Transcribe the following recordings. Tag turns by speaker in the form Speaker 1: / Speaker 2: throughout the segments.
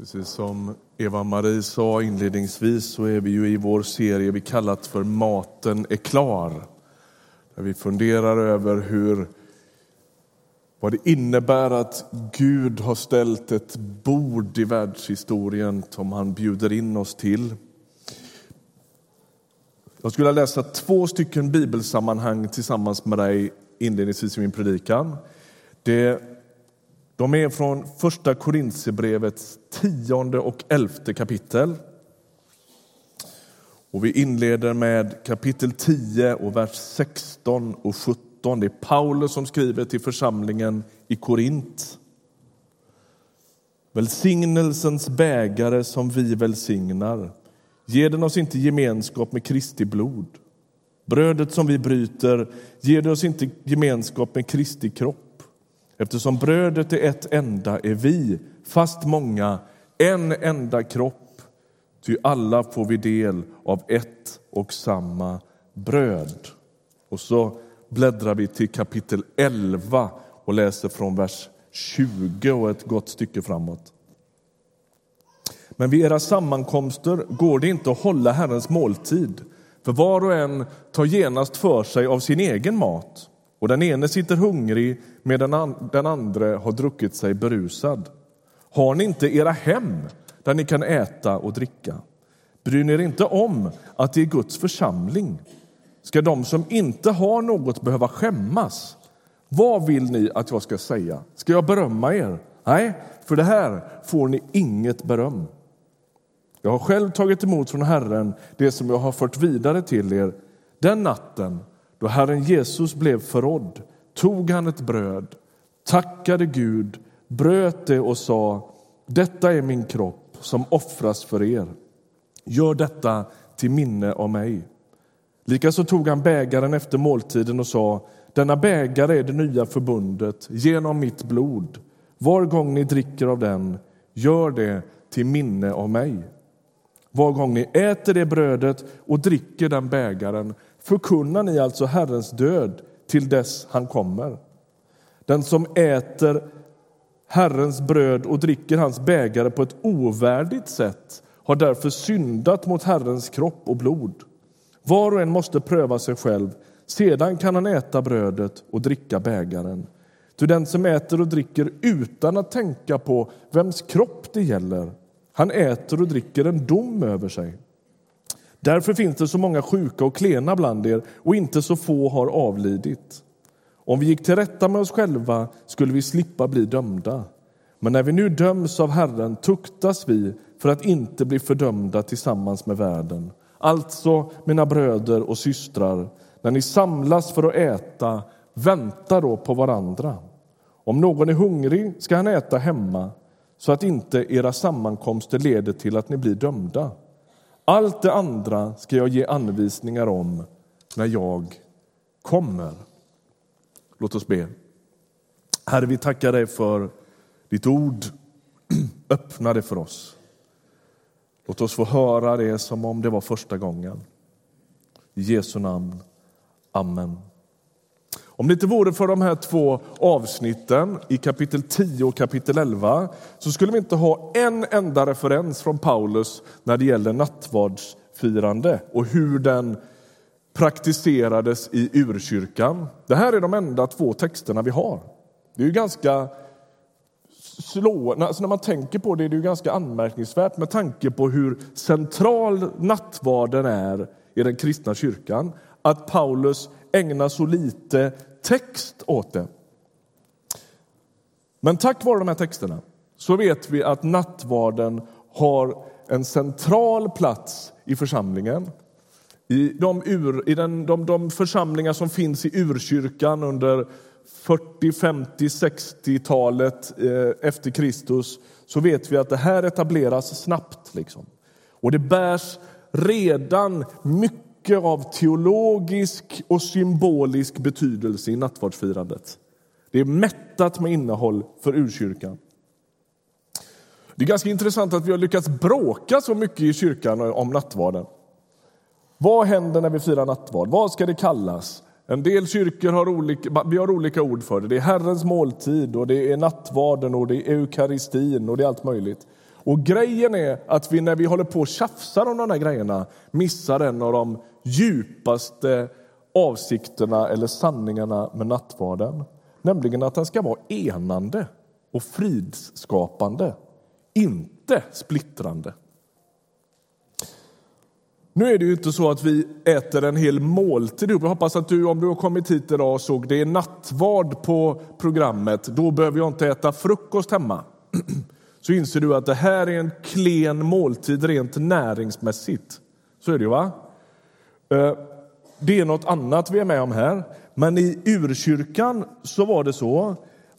Speaker 1: Precis som Eva-Marie sa inledningsvis så är vi ju i vår serie vi kallat för Maten är klar. Där vi funderar över hur, vad det innebär att Gud har ställt ett bord i världshistorien som han bjuder in oss till. Jag skulle läsa två stycken bibelsammanhang tillsammans med dig inledningsvis i min predikan. Det de är från Första Korintierbrevets tionde och elfte kapitel. Och vi inleder med kapitel 10 och vers 16 och 17. Det är Paulus som skriver till församlingen i Korint. Välsignelsens bägare som vi välsignar, ger den oss inte gemenskap med Kristi blod? Brödet som vi bryter, ger det oss inte gemenskap med Kristi kropp? Eftersom brödet är ett enda är vi, fast många, en enda kropp. Ty alla får vi del av ett och samma bröd. Och så bläddrar vi till kapitel 11 och läser från vers 20 och ett gott stycke framåt. Men vid era sammankomster går det inte att hålla Herrens måltid för var och en tar genast för sig av sin egen mat och den ene sitter hungrig medan den andra har druckit sig berusad. Har ni inte era hem där ni kan äta och dricka? Bryr ni er inte om att det är Guds församling? Ska de som inte har något behöva skämmas? Vad vill ni att jag ska säga? Ska jag berömma er? Nej, för det här får ni inget beröm. Jag har själv tagit emot från Herren det som jag har fört vidare till er. Den natten då Herren Jesus blev förrådd tog han ett bröd, tackade Gud, bröt det och sa Detta är min kropp som offras för er. Gör detta till minne av mig. Likaså tog han bägaren efter måltiden och sa Denna bägare är det nya förbundet genom mitt blod. Var gång ni dricker av den, gör det till minne av mig. Var gång ni äter det brödet och dricker den bägaren förkunnar ni alltså Herrens död till dess han kommer. Den som äter Herrens bröd och dricker hans bägare på ett ovärdigt sätt har därför syndat mot Herrens kropp och blod. Var och en måste pröva sig själv, sedan kan han äta brödet och dricka bägaren. Ty den som äter och dricker utan att tänka på vems kropp det gäller, han äter och dricker en dom över sig. Därför finns det så många sjuka och klena bland er och inte så få har avlidit. Om vi gick till rätta med oss själva skulle vi slippa bli dömda. Men när vi nu döms av Herren tuktas vi för att inte bli fördömda tillsammans med världen. Alltså, mina bröder och systrar, när ni samlas för att äta, vänta då på varandra. Om någon är hungrig ska han äta hemma så att inte era sammankomster leder till att ni blir dömda. Allt det andra ska jag ge anvisningar om när jag kommer. Låt oss be. Herre, vi tackar dig för ditt ord. Öppna det för oss. Låt oss få höra det som om det var första gången. I Jesu namn. Amen. Om det inte vore för de här två avsnitten i kapitel 10 och kapitel 11 så skulle vi inte ha en enda referens från Paulus när det gäller nattvardsfirande och hur den praktiserades i urkyrkan. Det här är de enda två texterna vi har. Det är ju ganska slående, alltså när man tänker på det, är det ju ganska anmärkningsvärt med tanke på hur central nattvarden är i den kristna kyrkan att Paulus ägnar så lite text åt det. Men tack vare de här texterna så vet vi att nattvarden har en central plats i församlingen. I de, ur, i den, de, de församlingar som finns i urkyrkan under 40, 50, 60-talet eh, efter Kristus så vet vi att det här etableras snabbt. Liksom. Och det bärs redan mycket mycket av teologisk och symbolisk betydelse i nattvardsfirandet. Det är mättat med innehåll för urkyrkan. Det är ganska intressant att vi har lyckats bråka så mycket i kyrkan om nattvarden. Vad händer när vi firar nattvard? Vad ska det kallas? En del kyrkor har olika, vi har olika ord för det. Det är Herrens måltid, och det är nattvarden, och det är eukaristin och det är allt möjligt. Och grejen är att vi när vi håller på och tjafsar om de här grejerna missar en av de djupaste avsikterna eller sanningarna med nattvarden. Nämligen att den ska vara enande och fridsskapande, inte splittrande. Nu är det ju inte så att vi äter en hel måltid Jag hoppas att du, om du har kommit hit idag och såg det är nattvard på programmet, då behöver jag inte äta frukost hemma. Så inser du att det här är en klen måltid rent näringsmässigt. Så är det ju, va? Eh, det är något annat vi är med om här. Men i urkyrkan så var det så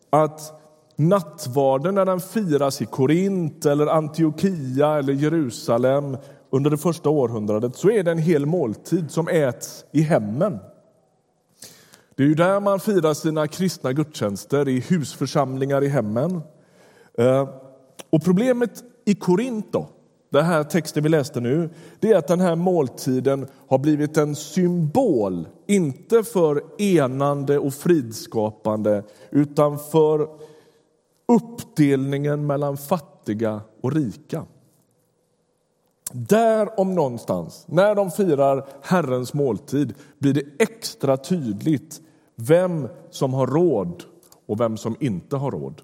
Speaker 1: att nattvarden när den firas i Korint, eller Antiochia eller Jerusalem under det första århundradet så är det en hel måltid som äts i hemmen. Det är ju där man firar sina kristna gudstjänster, i husförsamlingar i hemmen. Eh, och problemet i Korint, då, den här texten vi läste nu, det är att den här måltiden har blivit en symbol, inte för enande och fridskapande, utan för uppdelningen mellan fattiga och rika. Där om någonstans, när de firar Herrens måltid, blir det extra tydligt vem som har råd och vem som inte har råd.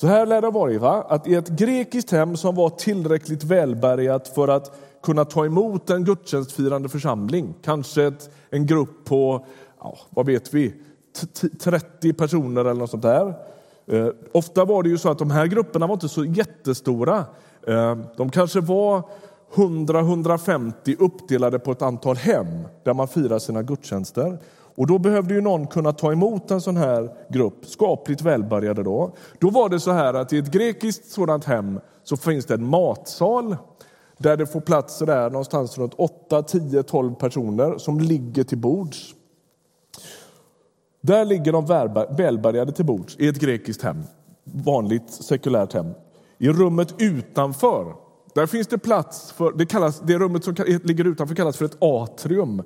Speaker 1: Så här lär det varit, va? att i ett grekiskt hem som var tillräckligt välbärgat för att kunna ta emot en gudstjänstfirande församling, kanske ett, en grupp på, ja, vad vet vi, 30 personer eller något sånt där. Eh, ofta var det ju så att de här grupperna var inte så jättestora. Eh, de kanske var 100-150 uppdelade på ett antal hem där man firar sina gudstjänster. Och då behövde ju någon kunna ta emot en sån här grupp, skapligt välbärgade då. Då var det så här att i ett grekiskt sådant hem så finns det en matsal där det får plats där någonstans runt 8, 10, 12 personer som ligger till bords. Där ligger de välbärgade till bords i ett grekiskt hem, vanligt sekulärt hem. I rummet utanför där finns det plats för, det, kallas, det rummet som ligger utanför kallas för ett atrium.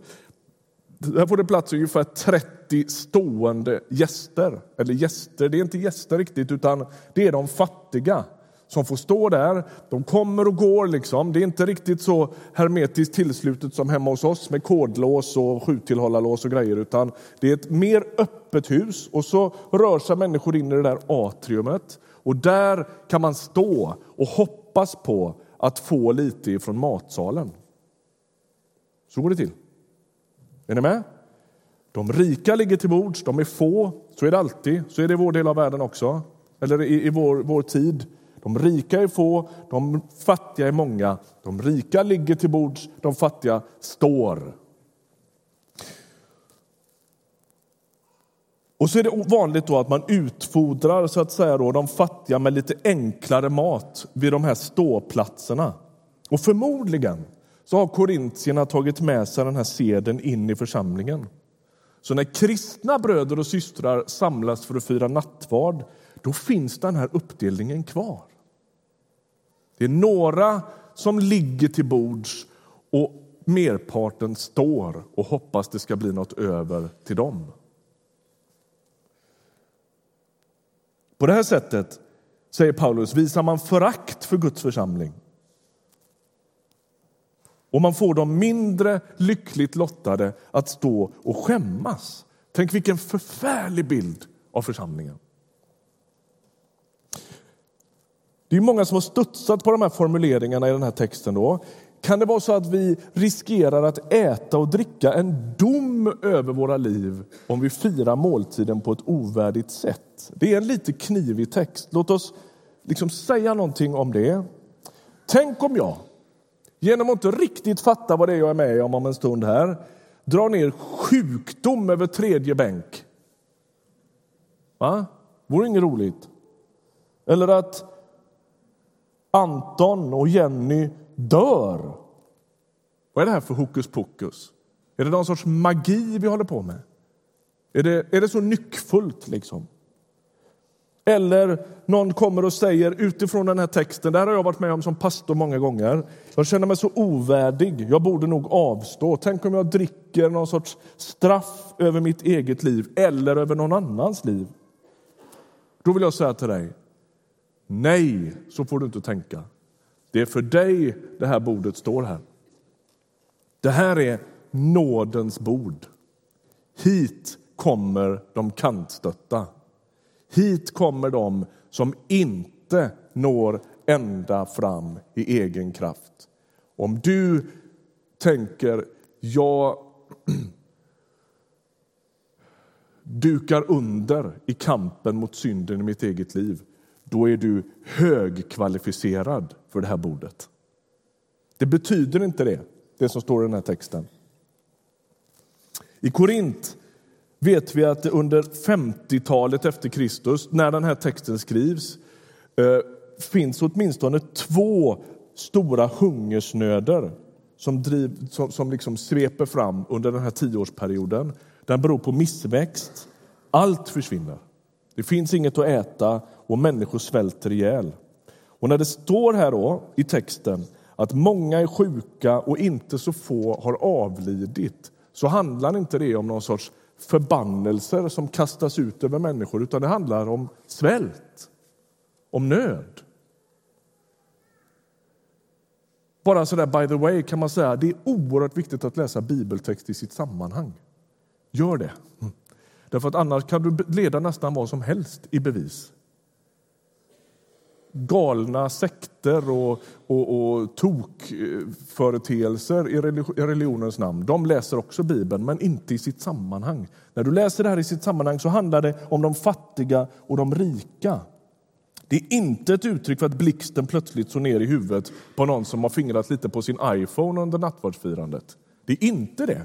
Speaker 1: Där får det plats ungefär 30 stående gäster. Eller gäster, det är inte gäster riktigt, utan det är de fattiga som får stå där. De kommer och går. liksom. Det är inte riktigt så hermetiskt tillslutet som hemma hos oss med kodlås och sjutillhållarlås och grejer, utan det är ett mer öppet hus och så rör sig människor in i det där atriumet och där kan man stå och hoppas på att få lite ifrån matsalen. Så går det till. Är ni med? De rika ligger till bords, de är få. Så är det alltid. Så är det i vår del av världen också. Eller i, i vår, vår tid. De rika är få, de fattiga är många. De rika ligger till bords, de fattiga står. Och så är det vanligt då att man utfodrar så att säga då, de fattiga med lite enklare mat vid de här ståplatserna. Och förmodligen så har korintierna tagit med sig den här seden in i församlingen. Så när kristna bröder och systrar samlas för att fira nattvard, då finns den här uppdelningen kvar. Det är några som ligger till bords och merparten står och hoppas det ska bli något över till dem. På det här sättet, säger Paulus, visar man förakt för Guds församling. Och man får de mindre lyckligt lottade att stå och skämmas. Tänk vilken förfärlig bild av församlingen. Det är många som har studsat på de här formuleringarna i den här texten. Då. Kan det vara så att vi riskerar att äta och dricka en dom över våra liv om vi firar måltiden på ett ovärdigt sätt? Det är en lite knivig text. Låt oss liksom säga någonting om det. Tänk om jag, genom att inte riktigt fatta vad det är jag är med om om en stund här, drar ner sjukdom över tredje bänk. Va? Vore inget roligt. Eller att Anton och Jenny dör. Vad är det här för hokus pokus? Är det någon sorts magi vi håller på med? Är det, är det så nyckfullt liksom? Eller någon kommer och säger utifrån den här texten, det här har jag varit med om som pastor många gånger. Jag känner mig så ovärdig, jag borde nog avstå. Tänk om jag dricker någon sorts straff över mitt eget liv eller över någon annans liv. Då vill jag säga till dig, Nej, så får du inte tänka. Det är för dig det här bordet står här. Det här är nådens bord. Hit kommer de kantstötta. Hit kommer de som inte når ända fram i egen kraft. Om du tänker jag dukar under i kampen mot synden i mitt eget liv då är du högkvalificerad för det här bordet. Det betyder inte det, det som står i den här texten. I Korint vet vi att under 50-talet efter Kristus, när den här texten skrivs, eh, finns åtminstone två stora hungersnöder som, driv, som, som liksom sveper fram under den här tioårsperioden. Den beror på missväxt. Allt försvinner. Det finns inget att äta och människor svälter ihjäl. Och när det står här då, i texten att många är sjuka och inte så få har avlidit så handlar inte det om någon sorts förbannelser som kastas ut över människor utan det handlar om svält, om nöd. Bara så där by the way kan man säga att det är oerhört viktigt att läsa bibeltext i sitt sammanhang. Gör det. Mm. Därför att annars kan du leda nästan vad som helst i bevis. Galna sekter och, och, och tokföreteelser i religionens namn, de läser också Bibeln, men inte i sitt sammanhang. När du läser det här i sitt sammanhang så handlar det om de fattiga och de rika. Det är inte ett uttryck för att blixten plötsligt så ner i huvudet på någon som har fingrat lite på sin iPhone under nattvardsfirandet. Det är inte det.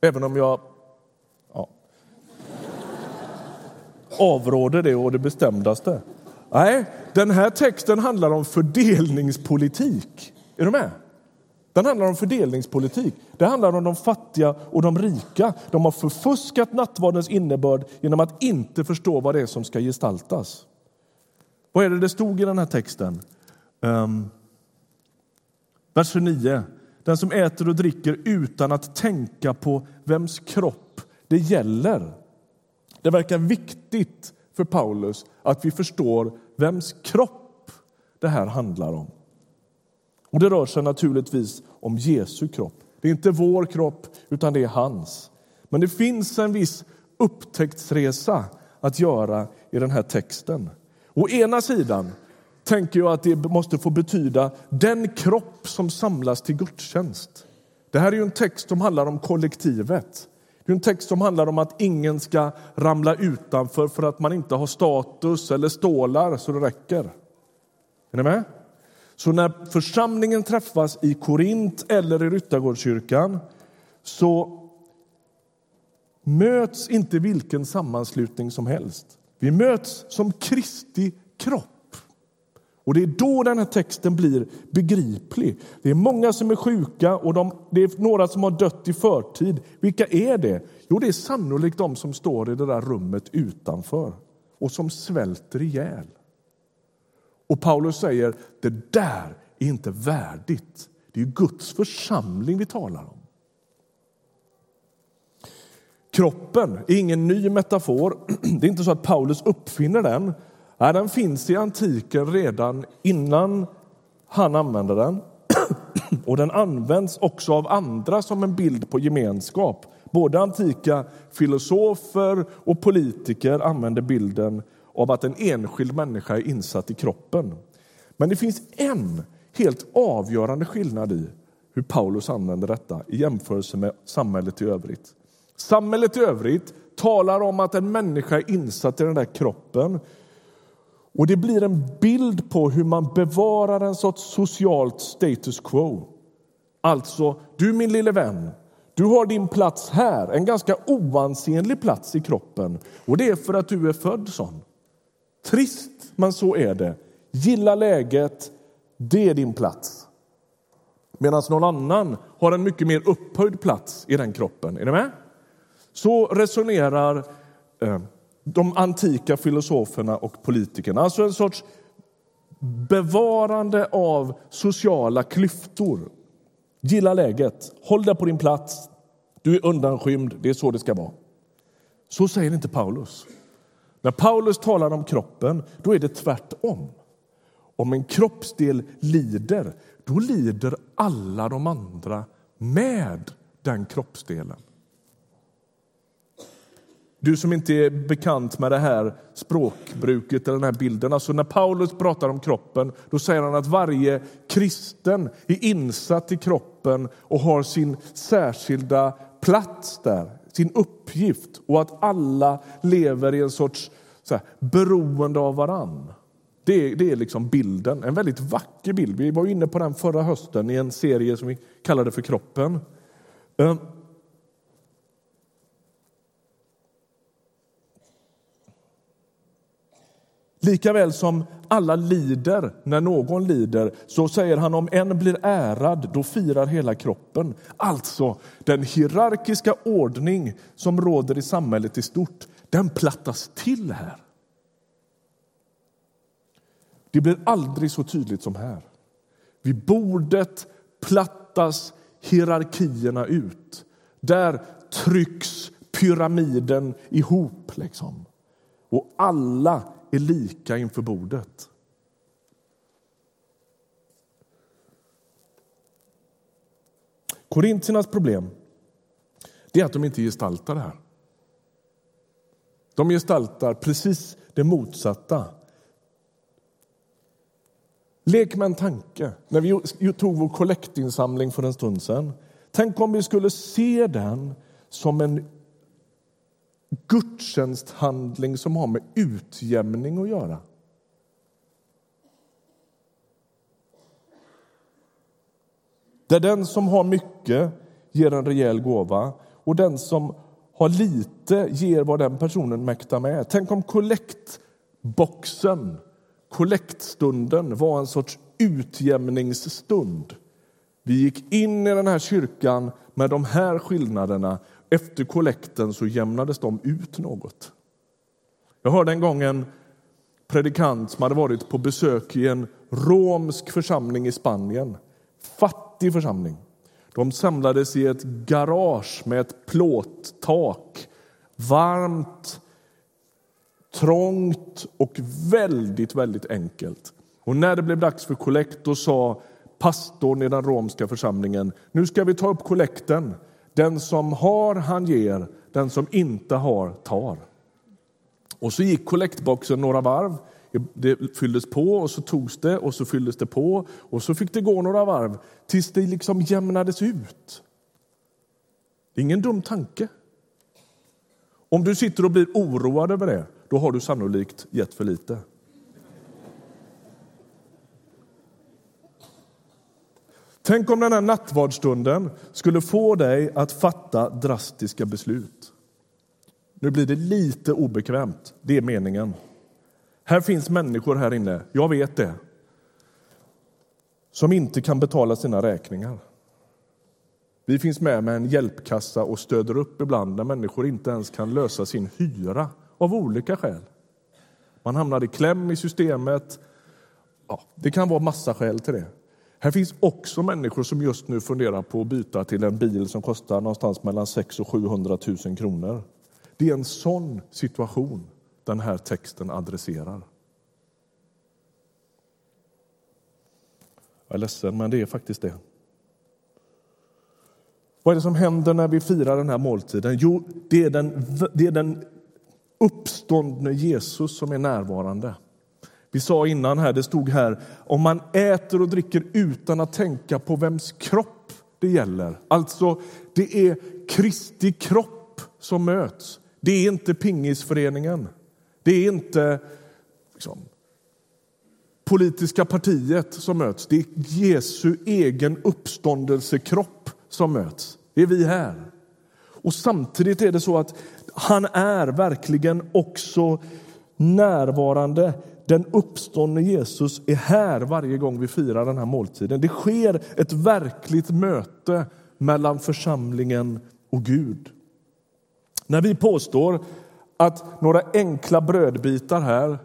Speaker 1: Även om jag ja, avråder det och det bestämdaste. Nej, den här texten handlar om fördelningspolitik. Är du med? Den handlar om fördelningspolitik. Det handlar om de fattiga och de rika. De har förfuskat nattvardens innebörd genom att inte förstå vad det är som ska gestaltas. Vad är det det stod i den här texten? Um, vers 29. Den som äter och dricker utan att tänka på vems kropp det gäller. Det verkar viktigt för Paulus att vi förstår vems kropp det här handlar om. Och Det rör sig naturligtvis om Jesu kropp. Det är inte vår kropp, utan det är hans. Men det finns en viss upptäcktsresa att göra i den här texten. Å ena sidan tänker jag att det måste få betyda den kropp som samlas till gudstjänst. Det här är en text som handlar om kollektivet. Det är en text som handlar om att ingen ska ramla utanför för att man inte har status eller stålar så det räcker. Är ni med? Så när församlingen träffas i Korint eller i Ryttargårdskyrkan så möts inte vilken sammanslutning som helst. Vi möts som Kristi kropp. Och Det är då den här texten blir begriplig. Det är många som är sjuka och de, det är några som har dött i förtid. Vilka är det? Jo, det är sannolikt de som står i det där rummet utanför och som svälter ihjäl. Och Paulus säger det där är inte värdigt. Det är Guds församling vi talar om. Kroppen är ingen ny metafor. Det är inte så att Paulus uppfinner den. Nej, den finns i antiken redan innan han använde den. Och den används också av andra som en bild på gemenskap. Både antika filosofer och politiker använder bilden av att en enskild människa är insatt i kroppen. Men det finns en helt avgörande skillnad i hur Paulus använder detta i jämförelse med samhället i övrigt. Samhället i övrigt talar om att en människa är insatt i den där kroppen. Och Det blir en bild på hur man bevarar en sorts socialt status quo. Alltså, du min lille vän, du har din plats här, en ganska oansenlig plats i kroppen. Och det är för att du är född sån. Trist, men så är det. Gilla läget, det är din plats. Medan någon annan har en mycket mer upphöjd plats i den kroppen. Är ni med? Så resonerar eh, de antika filosoferna och politikerna. Alltså en sorts bevarande av sociala klyftor. Gilla läget, håll dig på din plats, du är undanskymd, det är så det ska vara. Så säger inte Paulus. När Paulus talar om kroppen, då är det tvärtom. Om en kroppsdel lider, då lider alla de andra med den kroppsdelen. Du som inte är bekant med det här språkbruket eller den här bilden. Alltså när Paulus pratar om kroppen då säger han att varje kristen är insatt i kroppen och har sin särskilda plats där, sin uppgift och att alla lever i en sorts så här, beroende av varann. Det, det är liksom bilden, en väldigt vacker bild. Vi var inne på den förra hösten i en serie som vi kallade för Kroppen. Ehm, Likaväl som alla lider när någon lider, så säger han om en blir ärad, då firar hela kroppen. Alltså, den hierarkiska ordning som råder i samhället i stort, den plattas till här. Det blir aldrig så tydligt som här. Vid bordet plattas hierarkierna ut. Där trycks pyramiden ihop. Liksom. Och alla är lika inför bordet. Korintiernas problem är att de inte gestaltar det här. De gestaltar precis det motsatta. Lek med en tanke. När vi tog vår kollektinsamling för en stund sedan. Tänk om vi skulle se den som en gudstjänsthandling som har med utjämning att göra. Där den som har mycket ger en rejäl gåva och den som har lite ger vad den personen mäktar med. Tänk om kollektboxen, kollektstunden var en sorts utjämningsstund. Vi gick in i den här kyrkan med de här skillnaderna efter kollekten så jämnades de ut något. Jag hörde en gång en predikant som hade varit på besök i en romsk församling i Spanien. Fattig församling. De samlades i ett garage med ett plåttak. Varmt, trångt och väldigt, väldigt enkelt. Och när det blev dags för kollekt sa pastorn i den romska församlingen nu ska vi ta upp kollekten. Den som har, han ger. Den som inte har, tar. Och så gick kollektboxen några varv. Det fylldes på och så togs det och så fylldes det på och så fick det gå några varv tills det liksom jämnades ut. Det är ingen dum tanke. Om du sitter och blir oroad över det, då har du sannolikt gett för lite. Tänk om den här nattvardsstunden skulle få dig att fatta drastiska beslut. Nu blir det lite obekvämt, det är meningen. Här finns människor här inne, jag vet det, som inte kan betala sina räkningar. Vi finns med med en hjälpkassa och stöder upp ibland när människor inte ens kan lösa sin hyra av olika skäl. Man hamnar i kläm i systemet. Ja, det kan vara massa skäl till det. Här finns också människor som just nu funderar på att byta till en bil som kostar någonstans mellan 6 och 700 000 kronor. Det är en sån situation den här texten adresserar. Jag är ledsen, men det är faktiskt det. Vad är det som händer när vi firar den här måltiden? Jo, det är den, det är den uppståndne Jesus som är närvarande. Vi sa innan här, det stod här, om man äter och dricker utan att tänka på vems kropp det gäller. Alltså, det är Kristi kropp som möts. Det är inte pingisföreningen. Det är inte liksom, politiska partiet som möts. Det är Jesu egen uppståndelsekropp som möts. Det är vi här. Och samtidigt är det så att han är verkligen också närvarande den uppståndne Jesus är här varje gång vi firar den här måltiden. Det sker ett verkligt möte mellan församlingen och Gud. När vi påstår att några enkla brödbitar här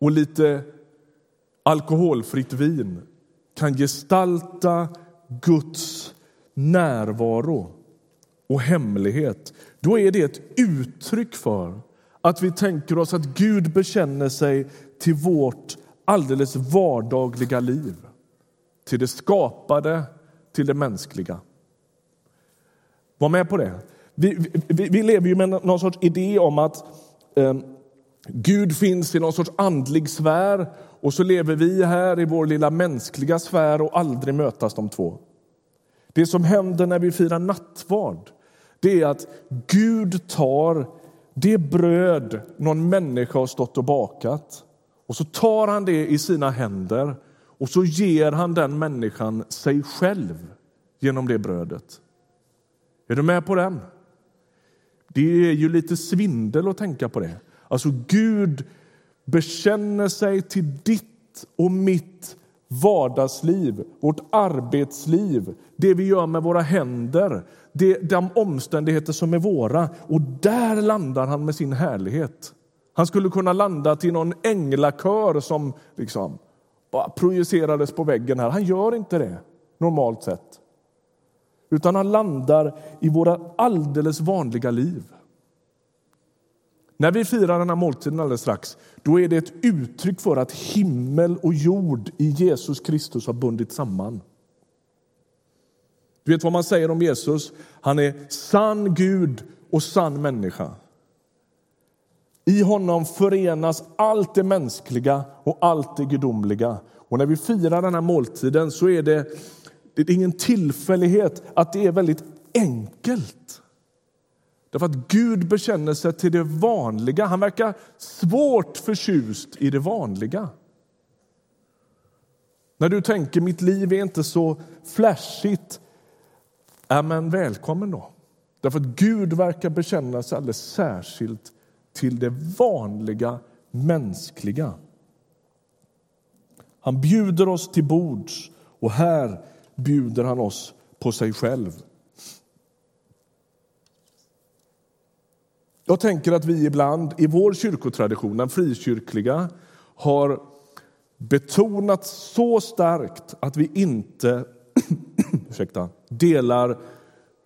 Speaker 1: och lite alkoholfritt vin kan gestalta Guds närvaro och hemlighet, då är det ett uttryck för att vi tänker oss att Gud bekänner sig till vårt alldeles vardagliga liv. Till det skapade, till det mänskliga. Var med på det. Vi, vi, vi lever ju med någon sorts idé om att eh, Gud finns i någon sorts andlig sfär och så lever vi här i vår lilla mänskliga sfär och aldrig mötas de två. Det som händer när vi firar nattvard det är att Gud tar det bröd någon människa har stått och bakat och så tar han det i sina händer och så ger han den människan sig själv genom det brödet. Är du med på den? Det är ju lite svindel att tänka på det. Alltså Gud bekänner sig till ditt och mitt vardagsliv, vårt arbetsliv, det vi gör med våra händer, det, de omständigheter som är våra. Och där landar han med sin härlighet. Han skulle kunna landa till någon änglakör som liksom bara projicerades på väggen här. Han gör inte det normalt sett. Utan han landar i våra alldeles vanliga liv. När vi firar den här måltiden alldeles strax, då är det ett uttryck för att himmel och jord i Jesus Kristus har bundit samman. Du vet vad man säger om Jesus? Han är sann Gud och sann människa. I honom förenas allt det mänskliga och allt det gudomliga. Och när vi firar den här måltiden så är det, det är ingen tillfällighet att det är väldigt enkelt. Därför att Gud bekänner sig till det vanliga. Han verkar svårt förtjust i det vanliga. När du tänker mitt liv är inte så flashigt, ja, men välkommen då. Därför att Gud verkar bekänna sig alldeles särskilt till det vanliga mänskliga. Han bjuder oss till bords och här bjuder han oss på sig själv. Jag tänker att vi ibland i vår kyrkotradition, den frikyrkliga, har betonat så starkt att vi inte ursäkta, delar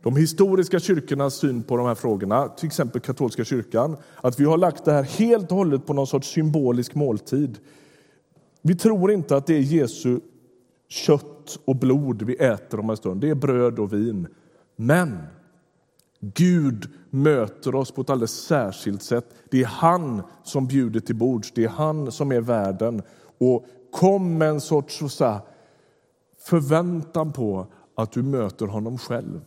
Speaker 1: de historiska kyrkornas syn på de här frågorna, till exempel katolska kyrkan, att vi har lagt det här helt och hållet på någon sorts symbolisk måltid. Vi tror inte att det är Jesu kött och blod vi äter om en stund. Det är bröd och vin. Men Gud möter oss på ett alldeles särskilt sätt. Det är han som bjuder till bords, det är han som är värden. Och kom med en sorts så förväntan på att du möter honom själv.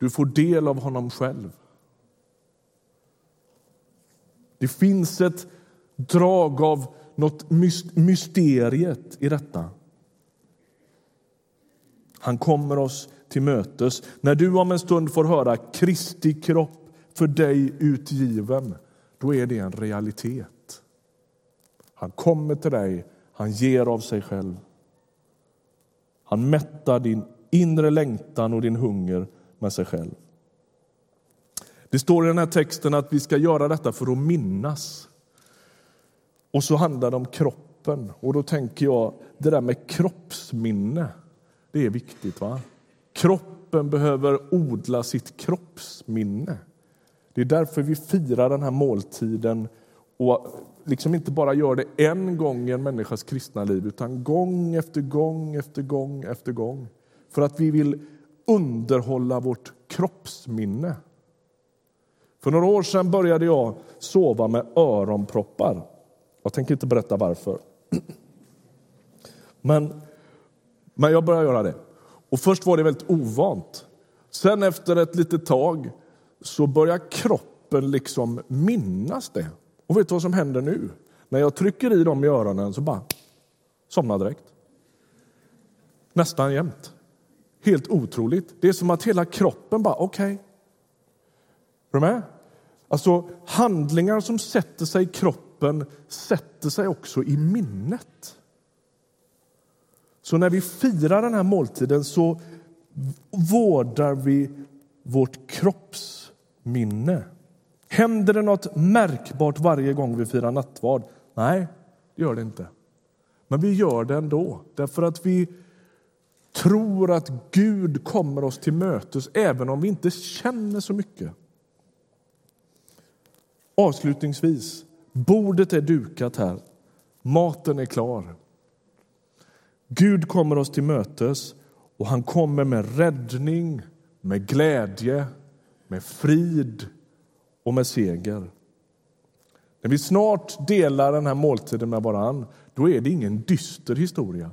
Speaker 1: Du får del av honom själv. Det finns ett drag av något mysteriet i detta. Han kommer oss till mötes. När du om en stund får höra Kristi kropp för dig utgiven, då är det en realitet. Han kommer till dig, han ger av sig själv. Han mättar din inre längtan och din hunger med sig själv. Det står i den här texten att vi ska göra detta för att minnas. Och så handlar det om kroppen. Och då tänker jag, det där med kroppsminne, det är viktigt. va? Kroppen behöver odla sitt kroppsminne. Det är därför vi firar den här måltiden och liksom inte bara gör det en gång i en människas kristna liv utan gång efter gång efter gång efter gång. För att vi vill underhålla vårt kroppsminne. För några år sedan började jag sova med öronproppar. Jag tänker inte berätta varför. Men, men jag började göra det. Och Först var det väldigt ovant. Sen efter ett litet tag så börjar kroppen liksom minnas det. Och vet du vad som händer nu? När jag trycker i dem i öronen så bara somnar direkt. Nästan jämt. Helt otroligt. Det är som att hela kroppen bara, okej. Okay. Är du med? Alltså, handlingar som sätter sig i kroppen sätter sig också i minnet. Så när vi firar den här måltiden så vårdar vi vårt kroppsminne. Händer det något märkbart varje gång vi firar nattvard? Nej, det gör det inte. Men vi gör det ändå, därför att vi tror att Gud kommer oss till mötes även om vi inte känner så mycket. Avslutningsvis, bordet är dukat här. Maten är klar. Gud kommer oss till mötes och han kommer med räddning, med glädje, med frid och med seger. När vi snart delar den här måltiden med varann, då är det ingen dyster historia.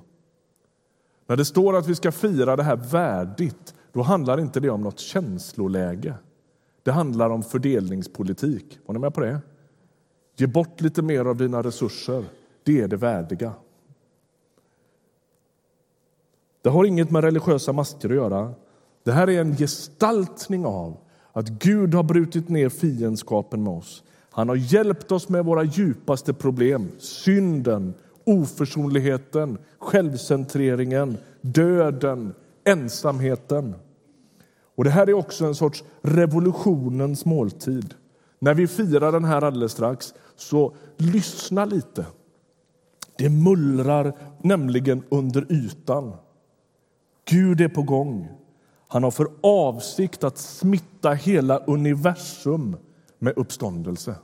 Speaker 1: När det står att vi ska fira det här värdigt, då handlar inte det om något känsloläge. Det handlar om fördelningspolitik. Var ni med på det? Ge bort lite mer av dina resurser. Det är det värdiga. Det har inget med religiösa masker att göra. Det här är en gestaltning av att Gud har brutit ner fiendskapen med oss. Han har hjälpt oss med våra djupaste problem, synden, oförsonligheten, självcentreringen, döden, ensamheten. Och Det här är också en sorts revolutionens måltid. När vi firar den här alldeles strax, så lyssna lite. Det mullrar nämligen under ytan. Gud är på gång. Han har för avsikt att smitta hela universum med uppståndelse.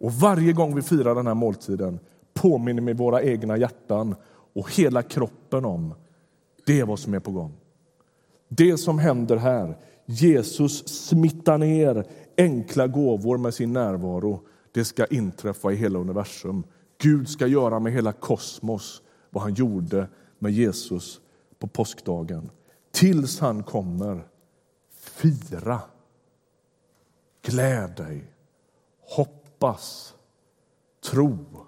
Speaker 1: Och varje gång vi firar den här måltiden påminner vi våra egna hjärtan och hela kroppen om det är vad som är på gång. Det som händer här, Jesus smittar ner enkla gåvor med sin närvaro, det ska inträffa i hela universum. Gud ska göra med hela kosmos vad han gjorde med Jesus på påskdagen. Tills han kommer, fira. Gläd dig, hoppas, tro.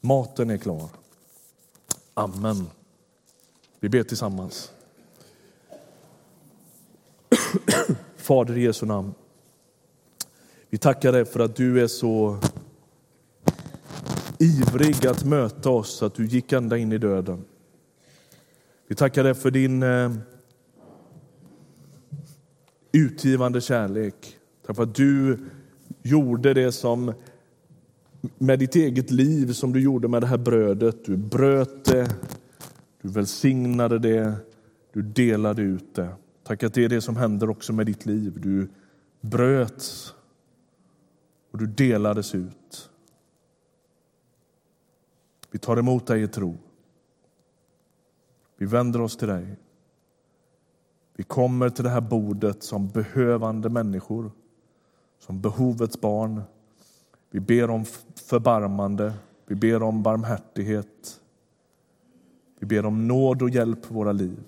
Speaker 1: Maten är klar. Amen. Vi ber tillsammans. Fader i Jesu namn. Vi tackar dig för att du är så ivrig att möta oss, att du gick ända in i döden. Vi tackar dig för din eh, utgivande kärlek. Tack för att du gjorde det som med ditt eget liv som du gjorde med det här brödet. Du bröt det, du välsignade det, du delade ut det. Tack att det är det som händer också med ditt liv. Du bröts och du delades ut. Vi tar emot dig i tro. Vi vänder oss till dig. Vi kommer till det här bordet som behövande människor, som behovets barn. Vi ber om förbarmande, vi ber om barmhärtighet. Vi ber om nåd och hjälp för våra liv.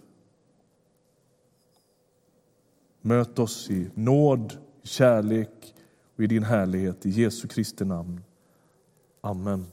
Speaker 1: Möt oss i nåd, kärlek och i din härlighet. I Jesu Kristi namn. Amen.